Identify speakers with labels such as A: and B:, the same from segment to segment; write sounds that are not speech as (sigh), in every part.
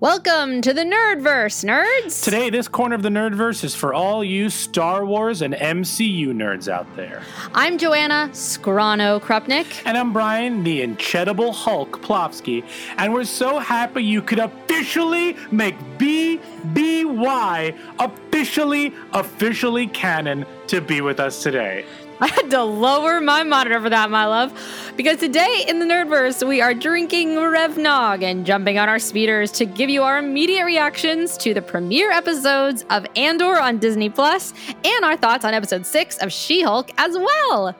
A: Welcome to the Nerdverse, nerds.
B: Today, this corner of the Nerdverse is for all you Star Wars and MCU nerds out there.
A: I'm Joanna Scrano Krupnik.
B: And I'm Bryan, the Incredible Hulk Plofsky, and we're so happy you could officially make BBY officially, officially canon to be with us today.
A: I had to lower my monitor for that, my love. Because today in the Nerdverse, we are drinking Revnog and jumping on our speeders to give you our immediate reactions to the premiere episodes of Andor on Disney Plus and our thoughts on episode 6 of She Hulk as well.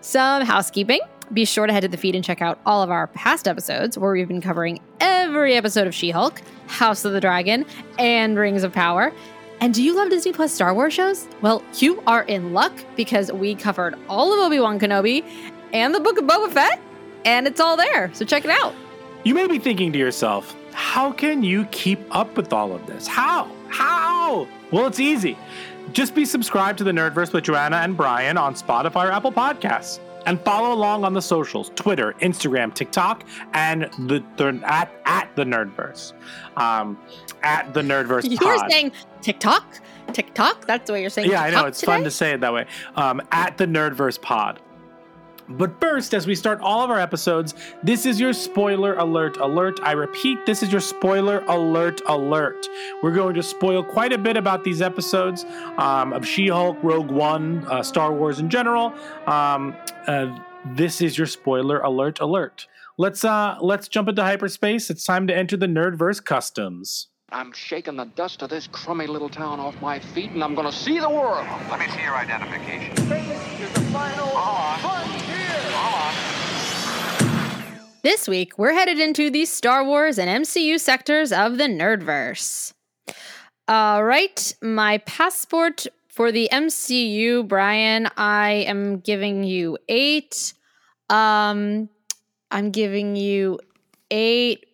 A: Some housekeeping. Be sure to head to the feed and check out all of our past episodes where we've been covering every episode of She Hulk, House of the Dragon, and Rings of Power. And do you love Disney Plus Star Wars shows? Well, you are in luck because we covered all of Obi Wan Kenobi and the Book of Boba Fett, and it's all there. So check it out.
B: You may be thinking to yourself, how can you keep up with all of this? How? How? Well, it's easy. Just be subscribed to the Nerdverse with Joanna and Bryan on Spotify or Apple Podcasts. And follow along on the socials Twitter, Instagram, TikTok, and the, the at, at the Nerdverse. Um, at the Nerdverse (laughs)
A: You
B: pod.
A: were saying TikTok? TikTok? That's the way you're saying
B: Yeah, I know. It's
A: today?
B: fun to say it that way. Um, at the Nerdverse Pod. But first, as we start all of our episodes, this is your spoiler alert alert. I repeat, this is your spoiler alert alert. We're going to spoil quite a bit about these episodes um, of She Hulk, Rogue One, uh, Star Wars in general. Um, uh, this is your spoiler alert alert. Let's uh, let's jump into hyperspace. It's time to enter the Nerdverse customs.
C: I'm shaking the dust of this crummy little town off my feet, and I'm gonna see the world.
D: Let me see your identification.
A: This week, we're headed into the Star Wars and MCU sectors of the Nerdverse. All right, my passport for the MCU, Bryan, I am giving you eight. Um, I'm giving you eight,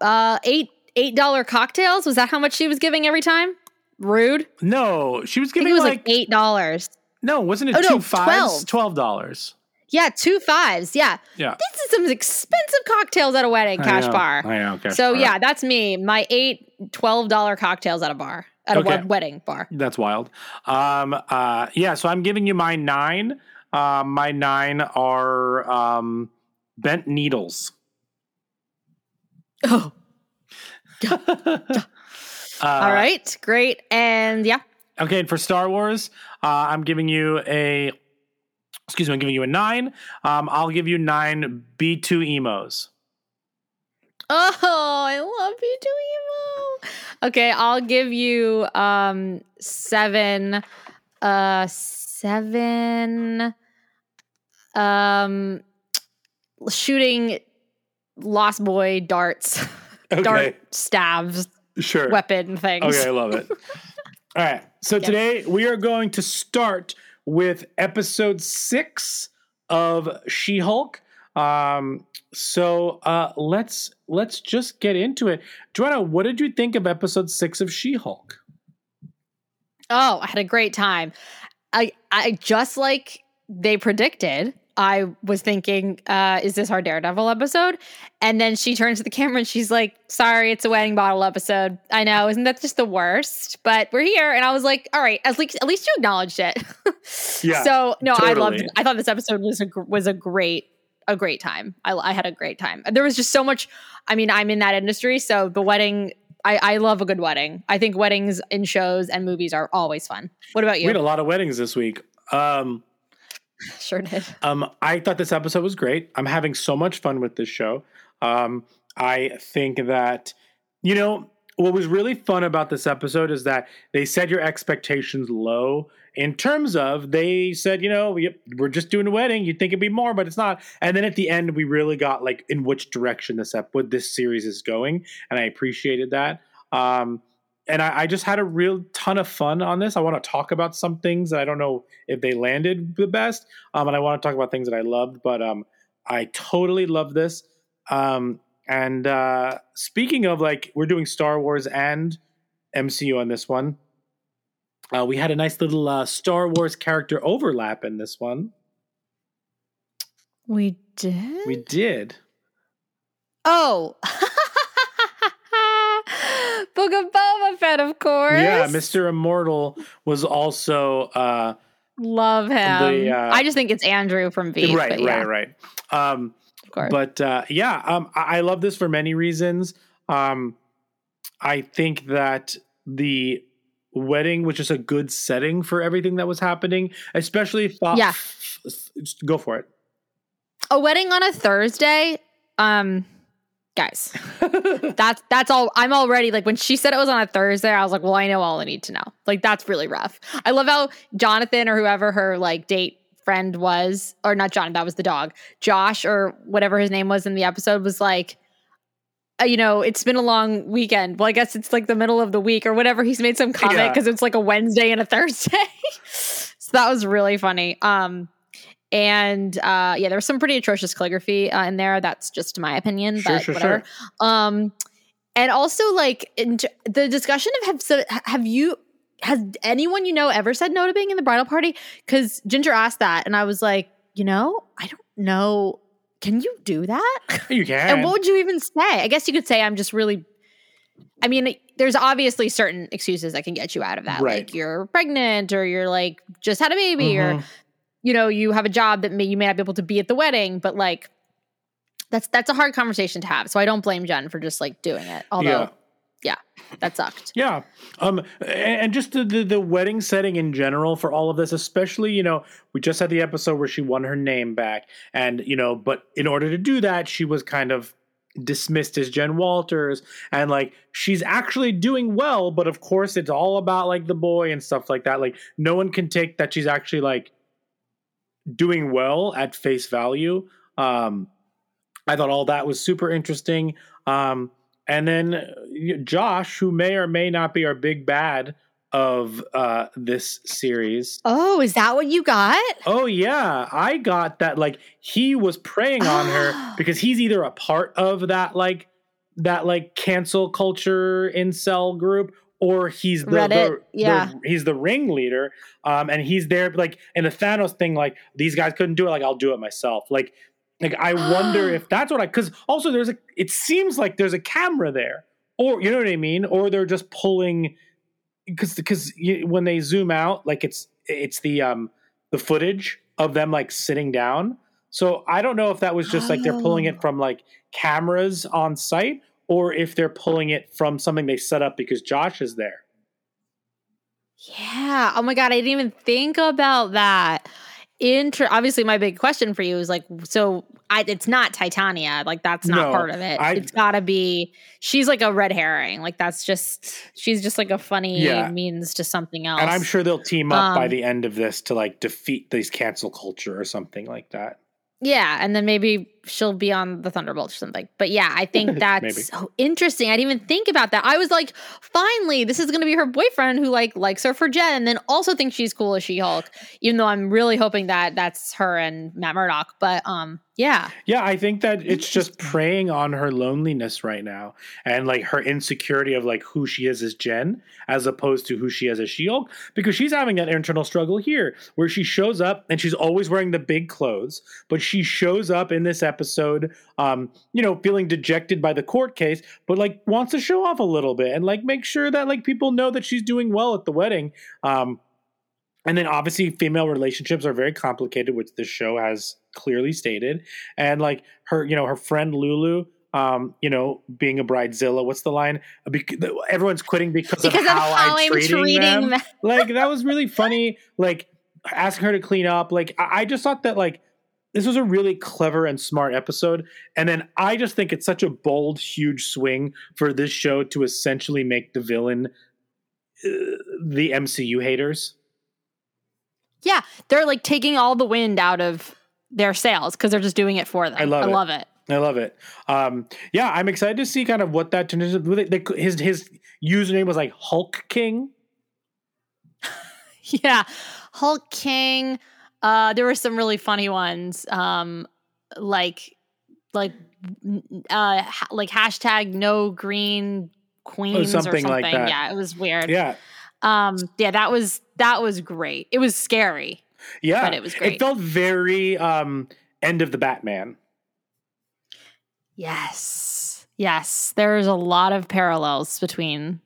A: uh, eight, eight dollar cocktails. Was that how much she was giving every time? Rude.
B: No, she was giving
A: it was
B: like,
A: like eight dollars.
B: no, wasn't it
A: Oh, no,
B: two fives?
A: 12.
B: Twelve dollars.
A: Yeah, two fives. Yeah.
B: Yeah.
A: This is some expensive cocktails at a wedding,
B: I
A: cash
B: know,
A: bar.
B: I know, cash
A: so
B: bar.
A: yeah, that's me. My eight $12 cocktails at a bar. At a
B: Okay.
A: wed- wedding bar.
B: That's wild. Um, uh, yeah, so I'm giving you my nine. Um, my nine are um, bent needles. (laughs)
A: Oh. (laughs)
B: Uh,
A: All right. Great. And yeah.
B: Okay, and for Star Wars, uh, I'm giving you a. Excuse me, I'm giving you a nine. Um, I'll give you nine B2 emos.
A: Oh, I love you too, emo. Okay, I'll give you um seven uh seven um shooting lost boy darts. (laughs)
B: Okay,
A: Dart stabs
B: sure.
A: weapon things.
B: Okay, I love it. (laughs) All right. So today we are going to start with episode six of She-Hulk. Um, so uh, let's let's just get into it. Joanna, what did you think of episode six of She-Hulk?
A: Oh, I had a great time. I I just like they predicted. I was thinking, uh, is this our Daredevil episode? And then she turns to the camera and she's like, "Sorry, it's a wedding bottle episode. I know, isn't that just the worst? But we're here." And I was like, "All right, at least at least you acknowledged it." (laughs)
B: Yeah,
A: So no, I loved. It. I thought this episode was a was a great a great time. I, I had a great time. There was just so much. I mean, I'm in that industry, so the wedding. I, I love a good wedding. I think weddings in shows and movies are always fun. What about you?
B: We had a lot of weddings this week. Um, (laughs)
A: Sure did.
B: Um, I thought this episode was great. I'm having so much fun with this show. Um, I think that, you know, what was really fun about this episode is that they set your expectations low in terms of they said, you know, we're just doing a wedding. You'd think it'd be more, but it's not. And then at the end, we really got like in which direction this ep- what this series is going, and I appreciated that. Um, and I, I just had a real ton of fun on this. I want to talk about some things that I don't know if they landed the best, um, and I want to talk about things that I loved. But um, I totally love this. Um, and uh, speaking of like, we're doing Star Wars and MCU on this one. Uh, we had a nice little uh, Star Wars character overlap in this one.
A: We did.
B: We did.
A: oh. (laughs) Book of Boba Fett, of course.
B: Yeah, Mr. Immortal was also uh,
A: Love him.
B: The, uh,
A: I just think it's Andrew from Veep.
B: right,
A: but yeah,
B: right, right. Um,
A: Of course.
B: but uh, yeah, um, I, I love this for many reasons. Um, I think that the wedding was just a good setting for everything that was happening, especially. Thought,
A: Yeah.
B: go for it.
A: a wedding on a Thursday. Um, guys, that's that's all. I'm already like when she said it was on a Thursday, I was like, well, I know all I need to know. Like that's really rough. I love how Jonathan or whoever her like date friend was, or not Jonathan, that was the dog, Josh or whatever his name was in the episode was like. uh, You know, it's been a long weekend. Well, I guess it's like the middle of the week or whatever. He's made some comment
B: Yeah.
A: because it's like a Wednesday and a Thursday. (laughs) so that was really funny. Um, and uh yeah there was some pretty atrocious calligraphy uh, in there. That's just my opinion
B: Sure,
A: but
B: sure,
A: whatever. um and also like in, the discussion of have have you has anyone you know ever said no to being in the bridal party? Because ginger asked that and i was like you know i don't know. Can you do that? (laughs)
B: You can.
A: and what would you even say? I guess you could say i'm just really i mean there's obviously certain excuses that can get you out of that.
B: Right.
A: like you're pregnant or you're like just had a baby or
B: Mhm.
A: You know you have a job that may you may not be able to be at the wedding but like that's that's a hard conversation to have so i don't blame jen for just like doing it although
B: Yeah.
A: yeah, that sucked
B: Yeah. Um and, just the, the the wedding setting in general for all of this, especially, you know, we just had the episode where she won her name back. And, you know, but in order to do that, she was kind of dismissed as Jen Walters. And like she's actually doing well, but of course it's all about like the boy and stuff like that. Like no one can take that she's actually like doing well at face value. Um I thought all that was super interesting. Um and then uh, Josh, who may or may not be our big bad of uh, this series.
A: oh is that what you got
B: Oh yeah, I got that. Like he was preying on her (gasps) because he's either a part of that like that like cancel culture incel group, or he's the, the-
A: yeah.
B: the- he's the ringleader. Um, and he's there like in the Thanos thing. Like these guys couldn't do it. Like I'll do it myself. Like like I (gasps) wonder if that's what I because also there's a it seems like there's a camera there, or you know what I mean, or they're just pulling because because when they zoom out, like it's it's the um the footage of them like sitting down. So I don't know if that was just like they're pulling it from like cameras on site or if they're pulling it from something they set up because Josh is there.
A: yeah oh my god i didn't even think about that Inter- obviously my big question for you is like so I, it's not titania like that's not
B: No,
A: part of it
B: I-
A: it's gotta be she's like a red herring like that's just she's just like a funny
B: Yeah.
A: means to something else
B: And I'm sure they'll team up by
A: Um,
B: the end of this to like defeat these cancel culture or something like that.
A: Yeah, and then maybe she'll be on the Thunderbolt or something. But yeah, I think (laughs) that's so interesting. I didn't even think about that. I was like, finally, this is going to be her boyfriend who like likes her for Jen, and then also thinks she's cool as She Hulk. Even though I'm really hoping that that's her and Matt Murdock. But um, yeah,
B: Yeah, I think that it's (laughs) just preying on her loneliness right now and like her insecurity of like who she is as Jen as opposed to who she is as She-Hulk because she's having that internal struggle here where she shows up and she's always wearing the big clothes, but she shows up in this episode um, you know, feeling dejected by the court case, but like wants to show off a little bit and like make sure that like people know that she's doing well at the wedding. Um and then obviously female relationships are very complicated, which this show has clearly stated. And like her, you know, her friend Lulu, um, you know, being a bridezilla, what's the line? Everyone's quitting because,
A: because
B: of how, I'm, treating, them.
A: them.
B: like that was really funny. Like asking her to clean up. Like I, I just thought that like this was a really clever and smart episode. And then I just think it's such a bold, huge swing for this show to essentially make the villain uh, the MCU haters.
A: Yeah, they're like taking all the wind out of their sails because they're just doing it for them.
B: I love it.
A: love it.
B: I love it. Um, yeah, I'm excited to see kind of what that turns into. They- they- His his username was like Hulk King. (laughs)
A: Yeah. Hulk King. Uh, there were some really funny ones. Um, like, like, uh, ha- like hashtag no green queens or
B: something
A: something.
B: like that.
A: Yeah, it was weird.
B: Yeah,
A: Um, yeah, that was that was great. It was scary.
B: yeah.
A: But it was great.
B: It felt very um, end of the Batman.
A: Yes. Yes. There's a lot of parallels between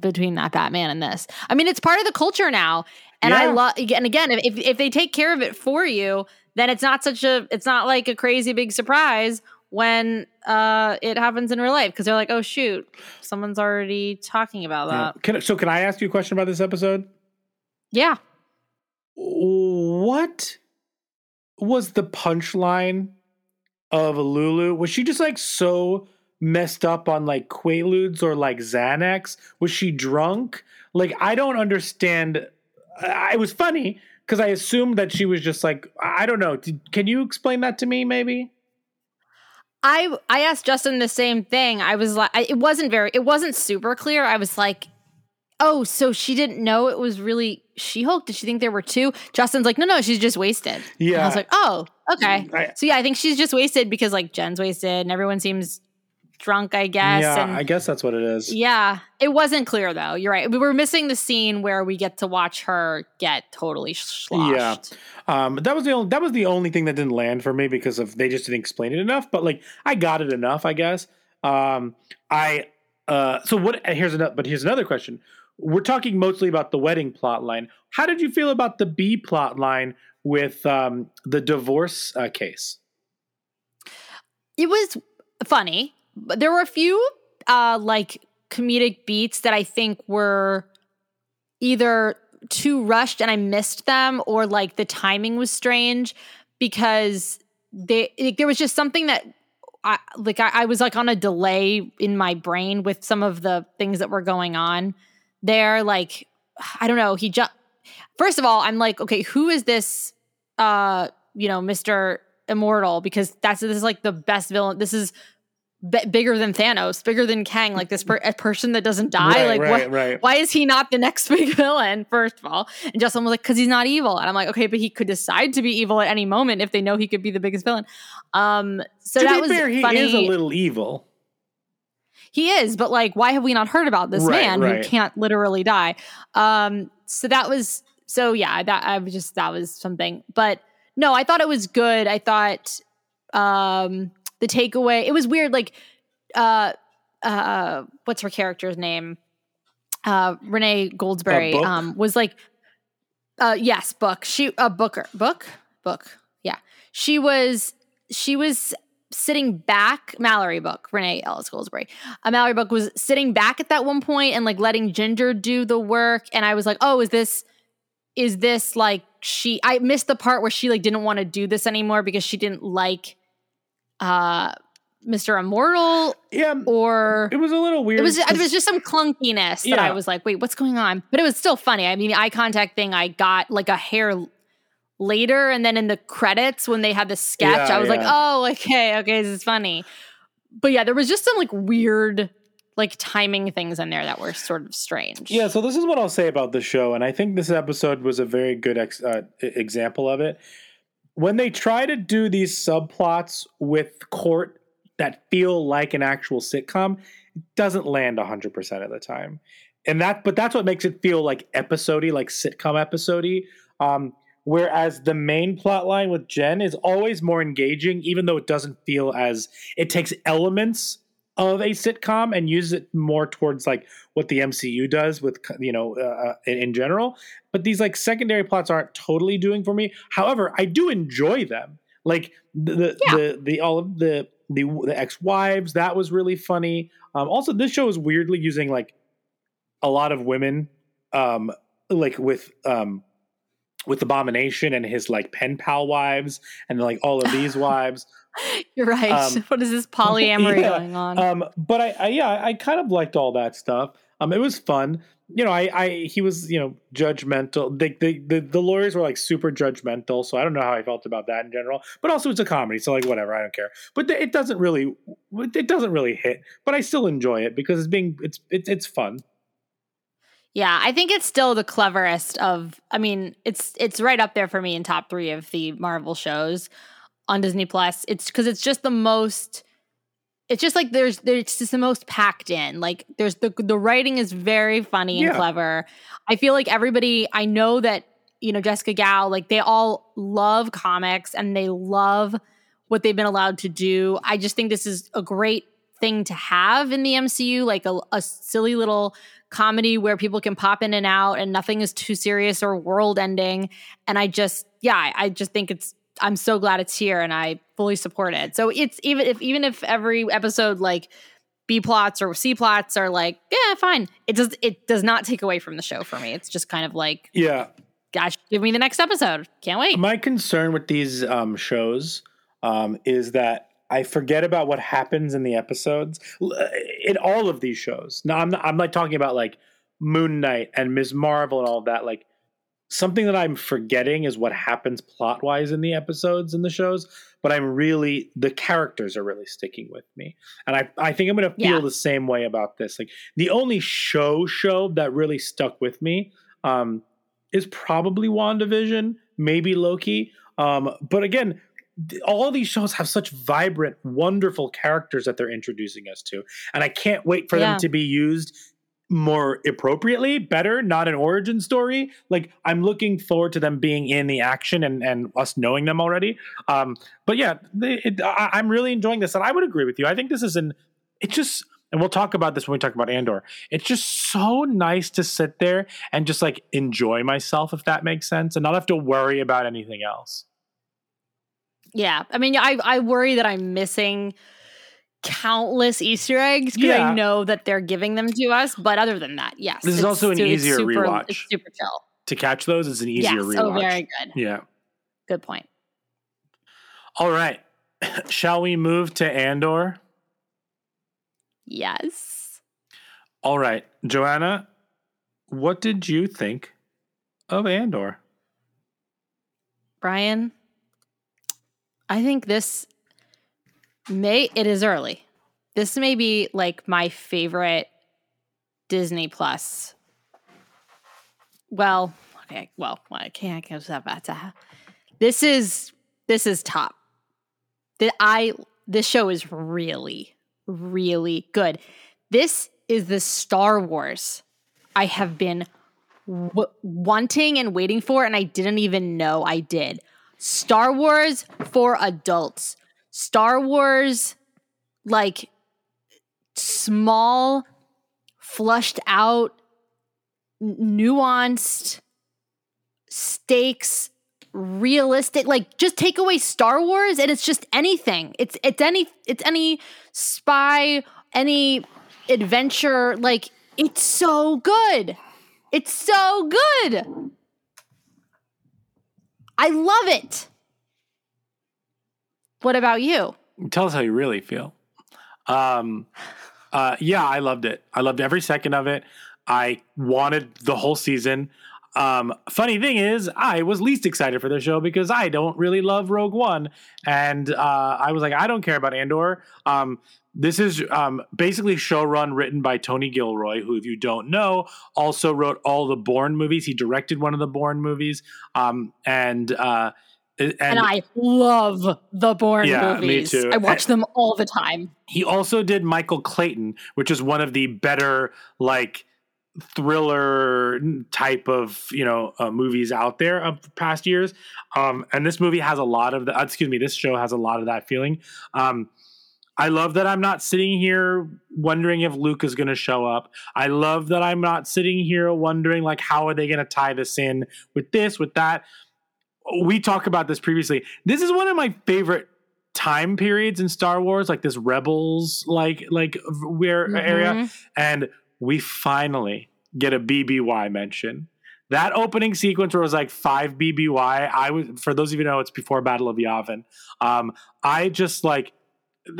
A: between that Batman and this. I mean, it's part of the culture now. And I love and again, if if they take care of it for you, then it's not such a it's not like a crazy big surprise when uh it happens in real life because they're like, "Oh shoot, someone's already talking about
B: Yeah.
A: that."
B: Can, so can I ask you a question about this episode?
A: Yeah.
B: What was the punchline of Lulu? Was she just like so messed up on like Quaaludes or like Xanax? Was she drunk? Like I don't understand. I, it was funny because I assumed that she was just like I don't know. Did, can you explain that to me? Maybe.
A: I I asked Justin the same thing. I was like, I- it wasn't very, it wasn't super clear. I was like, oh, so she didn't know it was really She Hulk. Did she think there were two? Justin's like, no, no, she's just wasted. And I was like, oh, okay.
B: I-
A: So yeah, I think she's just wasted because like Jen's wasted and everyone seems drunk, I guess.
B: yeah,
A: and
B: I guess that's what it is.
A: yeah, it wasn't clear though. You're right. We were missing the scene where we get to watch her get totally sloshed.
B: Um, that was the only that was the only thing that didn't land for me because of they just didn't explain it enough. But like I got it enough, I guess. Um, I uh, so what? Here's another. But here's another question. We're talking mostly about the wedding plot line. How did you feel about the B plot line with um, the divorce uh, case?
A: it was funny there were a few uh like comedic beats that i think were either too rushed and i missed them or like the timing was strange because they like, there was just something that I like I, I was like on a delay in my brain with some of the things that were going on there. Like i don't know he just first of all i'm like okay who is this uh you know mr immortal? Because that's this is like the best villain this is b- bigger than thanos bigger than kang like this per- a person that doesn't die
B: Right,
A: like
B: right,
A: what,
B: right.
A: why is he not the (laughs) next big villain first of all and justin was like because he's not evil and i'm like okay but he could decide to be evil at any moment if they know he could be the biggest villain um so
B: to
A: that was
B: fair, he
A: funny.
B: is a little evil.
A: He is, but like, why have we not heard about this
B: Right,
A: man
B: right.
A: who can't literally die? Um, so that was so yeah, that I was just that was something. But no, I thought it was good. I thought um the takeaway, it was weird, like uh uh what's her character's name? Uh Renee Goldsberry um was like uh yes, book. She uh booker. Book? Book. Yeah. She was she was sitting back mallory book renee elise goldsberry uh, mallory book was sitting back at that one point and like letting ginger do the work and i was like oh is this is this like she i missed the part where she like didn't want to do this anymore because she didn't like uh mr immortal
B: Yeah,
A: or
B: it was a little weird.
A: it was it
B: 'cause-
A: was just some clunkiness that I was like, wait, what's going on? But it was still funny. I mean, the eye contact thing, I got like a hair later, and then in the credits when they had the sketch,
B: Yeah,
A: I was like, oh, okay, okay, this is funny. But yeah, there was just some like weird like timing things in there that were sort of strange.
B: Yeah, so this is what I'll say about the show, and I think this episode was a very good ex- uh, example of it. When they try to do these subplots with court that feel like an actual sitcom, it doesn't land 100% of the time. And that but that's what makes it feel like episody, like sitcom episody. Um whereas the main plot line with Jen is always more engaging even though it doesn't feel as it takes elements of a sitcom and uses it more towards like what the MCU does with you know uh, in, in general. But these like secondary plots aren't totally doing for me. However, I do enjoy them. Like the the
A: Yeah.
B: the, the all of the the the ex wives that was really funny. Um, also, this show is weirdly using like a lot of women, um, like with um with Abomination and his like pen pal wives and like all of these (laughs) wives.
A: You're right.
B: Um, (laughs)
A: what is this polyamory (laughs)
B: yeah,
A: going on?
B: Um, but I, I yeah, I kind of liked all that stuff. Um, it was fun. You know, I, I he was you know judgmental. The, the the the lawyers were like super judgmental, so I don't know how I felt about that in general. But also, it's a comedy, so like whatever, I don't care. But it doesn't really it doesn't really hit. But I still enjoy it because it's being it's it's it's fun.
A: Yeah, I think it's still the cleverest of I mean, it's it's right up there for me in top 3 of the Marvel shows on Disney Plus. It's cuz it's just the most it's just like there's there's just the most packed in. Like there's the the writing is very funny and
B: Yeah.
A: clever. I feel like everybody I know that you know Jessica Gao like they all love comics and they love what they've been allowed to do. I just think this is a great thing to have in the MCU like a, a silly little comedy where people can pop in and out and nothing is too serious or world ending and I just yeah, I, I just think it's I'm so glad it's here and I fully support it. So it's even if even if every episode like B plots or C plots are like, yeah, fine. It does it does not take away from the show for me. It's just kind of like,
B: Yeah,
A: gosh, give me the next episode. Can't wait.
B: My concern with these um, shows um, is that I forget about what happens in the episodes in all of these shows. Now, I'm not, I'm like talking about like Moon Knight and Ms. Marvel and all of that. Like something that I'm forgetting is what happens plot wise in the episodes and the shows. But I'm really the characters are really sticking with me, and I I think I'm gonna feel
A: Yeah.
B: the same way about this. Like the only show show that really stuck with me um, is probably WandaVision, maybe Loki. Um, but again, all these shows have such vibrant, wonderful characters that they're introducing us to. And I can't wait for
A: Yeah.
B: them to be used more appropriately, better, not an origin story. Like I'm looking forward to them being in the action and, and us knowing them already. Um, but yeah, they, it, I, I'm really enjoying this, and I would agree with you. I think this is an. It just, and we'll talk about this when we talk about Andor. It's just so nice to sit there and just like enjoy myself, if that makes sense, and not have to worry about anything else.
A: Yeah. I mean, I I worry that I'm missing countless Easter eggs because
B: Yeah.
A: I know that they're giving them to us. But other than that, yes.
B: This is also an easier
A: super,
B: rewatch.
A: Super chill.
B: To catch those is an easier
A: yes.
B: rewatch.
A: Oh, very good.
B: Yeah.
A: Good point.
B: All right. (laughs) Shall we move to Andor?
A: Yes.
B: All right, Joanna, what did you think of Andor?
A: Bryan, I think this may it is early. This may be like my favorite Disney Plus. Well, okay, well, I can't give that back to This is this is top. That I this show is really really good. This is the Star Wars I have been w- wanting and waiting for, and I didn't even know I did. Star Wars for adults. Star Wars, like small, flushed out, nuanced stakes, realistic. Like just take away Star Wars, and it's just anything. It's it's any it's any spy, any adventure. Like it's so good. It's so good. I love it. What about you?
B: Tell us how you really feel. Um, uh, yeah, I loved it. I loved every second of it. I wanted the whole season. Um, funny thing is, I was least excited for the show because I don't really love Rogue One, and uh, I was like, I don't care about Andor. Um, this is um, basically showrun written by Tony Gilroy, who, if you don't know, also wrote all the Bourne movies. He directed one of the Bourne movies, um, and uh, and,
A: And, I love the Bourne
B: Yeah, me
A: movies.
B: too.
A: I watch them all the time.
B: He also did Michael Clayton, which is one of the better like thriller type of you know uh, movies out there of past years. Um, and this movie has a lot of the. Excuse me, this show has a lot of that feeling. Um, I love that I'm not sitting here wondering if Luke is going to show up. I love that I'm not sitting here wondering like how are they going to tie this in with this with that. We talked about this previously. This is one of my favorite time periods in Star Wars, like this Rebels like like where area,
A: Mhm.
B: and we finally get a BBY mention. That opening sequence where it was like five BBY. I was for those of you who know it's before Battle of Yavin. Um, I just like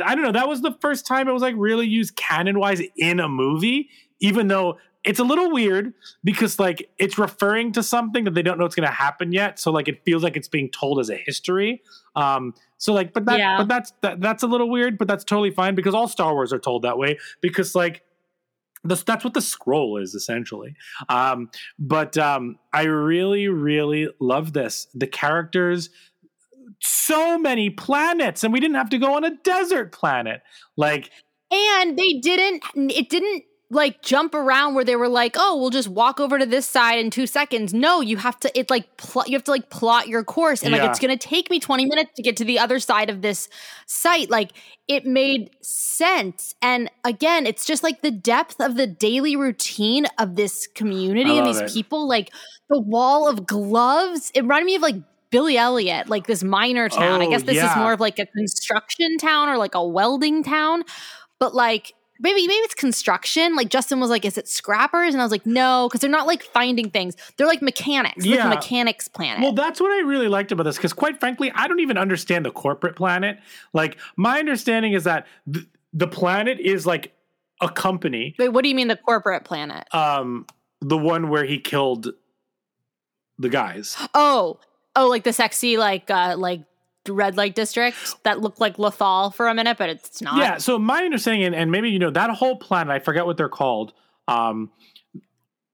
B: I don't know. That was the first time it was like really used canon wise in a movie, even though it's a little weird because like it's referring to something that they don't know it's going to happen yet. So like it feels like it's being told as a history. Um, so like, but that,
A: Yeah.
B: but that's that, that's a little weird, but that's totally fine because all Star Wars are told that way because like that's that's what the scroll is essentially. Um, but um, I really really love this. The characters, so many planets, and we didn't have to go on a desert planet. Like
A: And they didn't, it didn't like jump around where they were like, oh, we'll just walk over to this side in two seconds. No, you have to, it like, pl- you have to like plot your course. And like, it's going to take me 20 minutes to get to the other side of this site. Like, it made sense. And again, it's just like the depth of the daily routine of this community and these
B: it.
A: people. Like, the wall of gloves, it reminded me of like, Billy Elliot, like this miner town. I
B: Oh,
A: guess this
B: yeah.
A: is more of like a construction town or like a welding town but like maybe maybe it's construction. Like Justin was like, "Is it scrappers?" And I was like, "No," because they're not like finding things. They're like mechanics, like
B: Yeah.
A: a mechanics planet.
B: Well, that's what I really liked about this because, quite frankly, I don't even understand the corporate planet. Like, my understanding is that th- the planet is like a company,
A: Wait, what do you mean the corporate planet?
B: um, the one where he killed the guys.
A: Oh, oh, like the sexy like uh like red light district that looked like Lothal for a minute, but it's not.
B: Yeah. So my understanding, and, and maybe you know that whole planet, I forget what they're called. Um,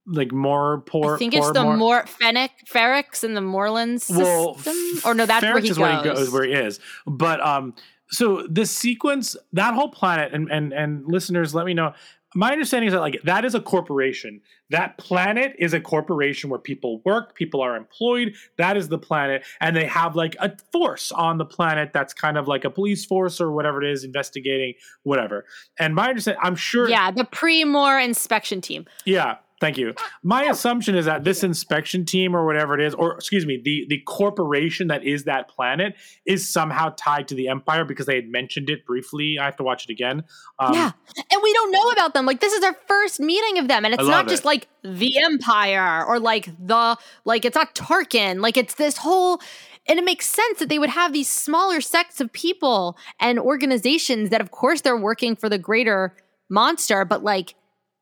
B: like more poor.
A: I think it's the more Fennec Ferrix and the Morlana system,
B: well,
A: or no, that's where he
B: is
A: goes.
B: where he goes, where he is. But um, so the sequence, that whole planet, and and and listeners, let me know. My understanding is that like that is a corporation. That planet is a corporation where people work, people are employed. That is the planet, and they have like a force on the planet that's kind of like a police force or whatever it is, investigating whatever. And my understanding, I'm sure,
A: yeah, the pre-Moore inspection team.
B: yeah. Thank you. My assumption is that this inspection team or whatever it is, or excuse me, the the corporation that is that planet is somehow tied to the Empire because they had mentioned it briefly. I have to watch it again. Um,
A: yeah. And we don't know about them. Like this is our first meeting of them. And it's not
B: it.
A: just like the Empire or like the like it's not Tarkin. Like it's this whole and it makes sense that they would have these smaller sects of people and organizations that of course they're working for the greater monster, but like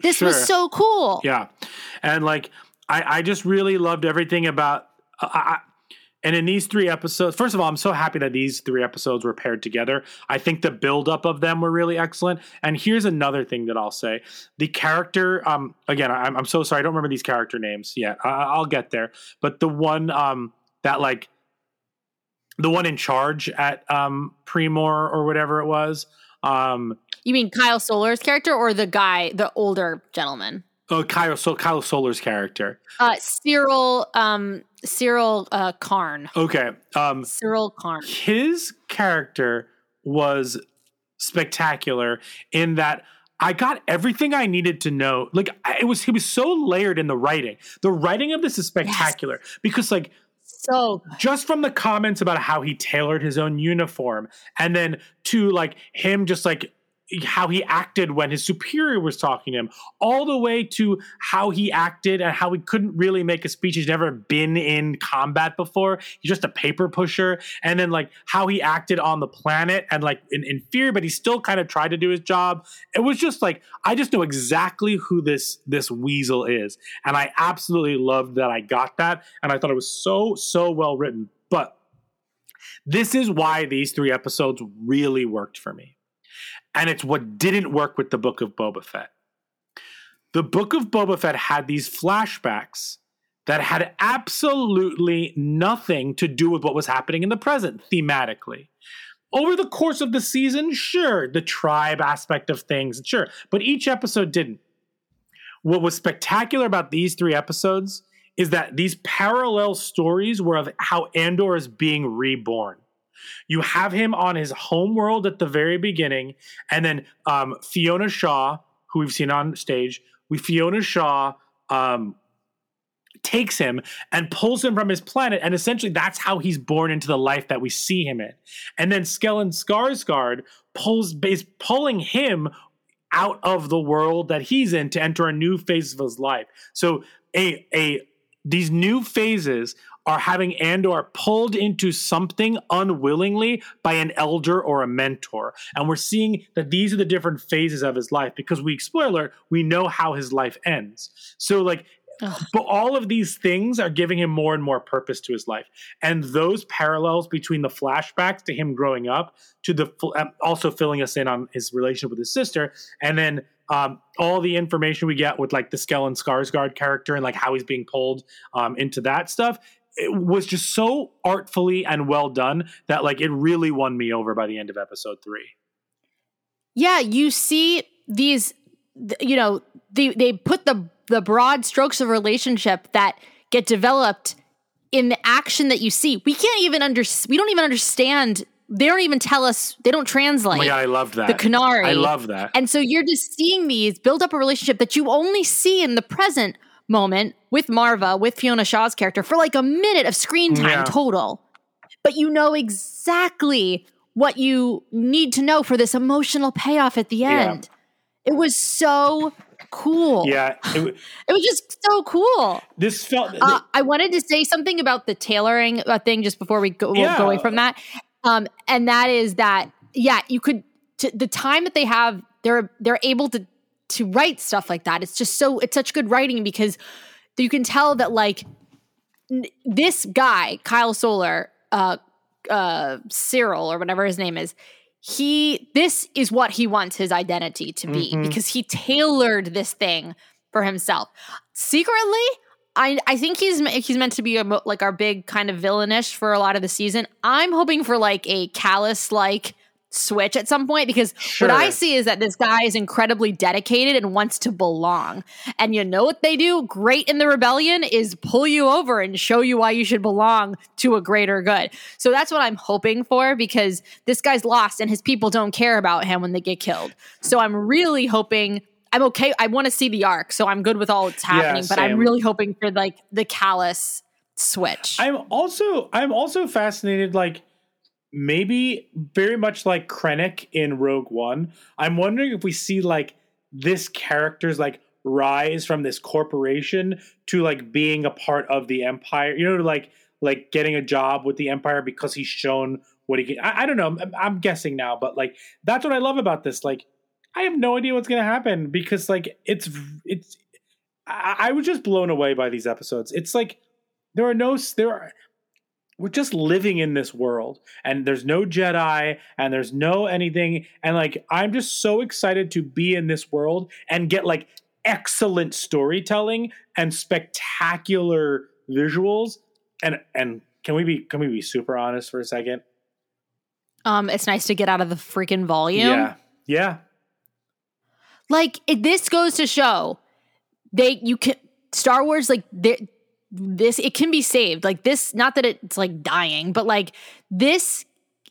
A: this was so cool.
B: Yeah, and like I, I just really loved everything about. I, I, and in these three episodes, first of all, I'm so happy that these three episodes were paired together. I think the buildup of them were really excellent. And here's another thing that I'll say: the character. Um, again, I'm, I'm so sorry, I don't remember these character names yet. I, I'll get there. But the one um, that like the one in charge at um, Premor or whatever it was. Um,
A: You mean Kyle Soller's character or the guy, the older gentleman?
B: oh, Kyle, so Kyle Soller's character.
A: Uh Syril um Syril uh Karn.
B: Okay. Um,
A: Syril Karn.
B: his character was spectacular in that I got everything I needed to know. Like it was, he was so layered in the writing. The writing of this is spectacular because, like,
A: So
B: just from the comments about how he tailored his own uniform, and then to like him just like how he acted when his superior was talking to him, all the way to how he acted and how he couldn't really make a speech. He's never been in combat before. He's just a paper pusher. And then like how he acted on the planet and like in, in fear, but he still kind of tried to do his job. It was just like I just know exactly who this this weasel is. And I absolutely loved that I got that. And I thought it was so, so well written. But this is why these three episodes really worked for me. And it's what didn't work with the book of Boba Fett. The book of Boba Fett had these flashbacks that had absolutely nothing to do with what was happening in the present thematically. Over the course of the season, sure, the tribe aspect of things, sure, but each episode didn't. What was spectacular about these three episodes is that these parallel stories were of how Andor is being reborn. You have him on his home world at the very beginning, and then um, Fiona Shaw, who we've seen on stage, we Fiona Shaw um, takes him and pulls him from his planet, and essentially that's how he's born into the life that we see him in. And then Stellan Skarsgård pulls is pulling him out of the world that he's in to enter a new phase of his life. So a a these new phases are having Andor pulled into something unwillingly by an elder or a mentor. And we're seeing that these are the different phases of his life because we, spoiler, we know how his life ends. So, like, but all of these things are giving him more and more purpose to his life. And those parallels between the flashbacks to him growing up to the um, also filling us in on his relationship with his sister, and then um, all the information we get with like the Stellan Skarsgård character and like how he's being pulled um, into that stuff. It was just so artfully and well done that like it really won me over by the end of episode three.
A: Yeah, you see these, you know, they they put the the broad strokes of relationship that get developed in the action that you see. We can't even under we don't even understand. They don't even tell us. They don't translate.
B: Oh god, I love that.
A: the Kenari.
B: I love that.
A: And so you're just seeing these build up a relationship that you only see in the present moment with Maarva, with Fiona Shaw's character for like a minute of screen time
B: Yeah.
A: total. But you know exactly what you need to know for this emotional payoff at the
B: Yeah.
A: end. It was so cool.
B: yeah, it, (sighs) w-
A: It was just so cool.
B: this felt.
A: Uh, I wanted to say something about the tailoring uh, thing just before we go,
B: Yeah.
A: go away from that. Um, and that is that, yeah, you could, t- the time that they have, they're, they're able to, to write stuff like that. It's just so, it's such good writing because you can tell that like n- this guy, Kyle Soller, uh, uh, Syril or whatever his name is, he, this is what he wants his identity to be
B: Mhm.
A: because he tailored this thing for himself. Secretly, I I think he's he's meant to be a, like our big kind of villainish for a lot of the season. I'm hoping for like a callous like switch at some point because what I see is that this guy is incredibly dedicated and wants to belong. And you know what they do great in the rebellion is pull you over and show you why you should belong to a greater good. So that's what I'm hoping for because this guy's lost and his people don't care about him when they get killed. So I'm really hoping I'm okay. I want to see the arc, so I'm good with all that's happening. but I'm really hoping for like the callous switch.
B: I'm also I'm also fascinated like maybe very much like Krennic in Rogue One. I'm wondering if we see like this character's like rise from this corporation to like being a part of the empire. You know, like like getting a job with the empire because he's shown what he can. I, I don't know. I'm, I'm guessing now, but like that's what I love about this. Like I have no idea what's gonna happen because like it's it's. I, I was just blown away by these episodes. It's like there are no there are we're just living in this world and there's no jedi and there's no anything and like i'm just so excited to be in this world and get like excellent storytelling and spectacular visuals and and can we be can we be super honest for a second?
A: Um, it's nice to get out of the freaking volume.
B: yeah. Yeah.
A: Like it, this goes to show they you can Star Wars like they- this it can be saved like this not that it's like dying but like this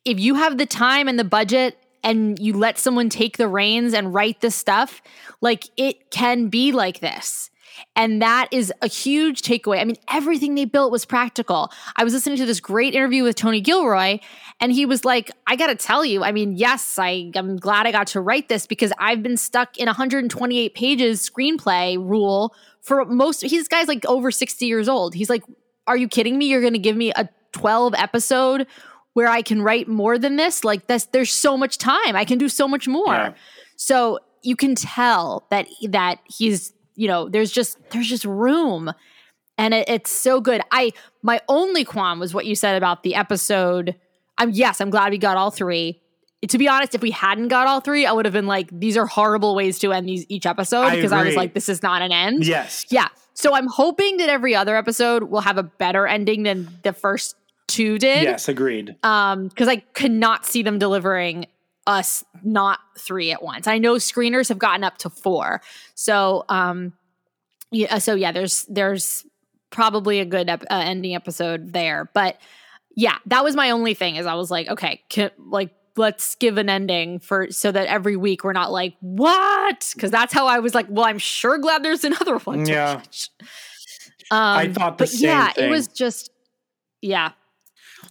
A: if you have the time and the budget and you let someone take the reins and write the stuff like it can be like this and that is a huge takeaway. I mean, everything they built was practical. I was listening to this great interview with Tony Gilroy, and he was like, I got to tell you, I mean, yes, I, I'm glad I got to write this because I've been stuck in 128 pages screenplay rule for most. He's guy's like over 60 years old. He's like, Are you kidding me? You're going to give me a 12 episode where I can write more than this? Like, that's, there's so much time. I can do so much more.
B: Yeah.
A: So you can tell that that he's you know there's just there's just room and it, it's so good i my only qualm was what you said about the episode i'm yes i'm glad we got all three to be honest if we hadn't got all three i would have been like these are horrible ways to end these each episode because i was like this is not an end.
B: Yes.
A: Yeah. So i'm hoping that every other episode will have a better ending than the first two did.
B: Yes agreed.
A: Um because i could not see them delivering us not three at once. I know screeners have gotten up to four. So um yeah so yeah there's there's probably a good ep- uh, ending episode there. But yeah that was my only thing is i was like okay can, like let's give an ending for so that every week we're not like what because that's how i was like well i'm sure glad there's another one to
B: Yeah.
A: um
B: I thought the
A: but
B: same
A: yeah
B: thing.
A: it was just yeah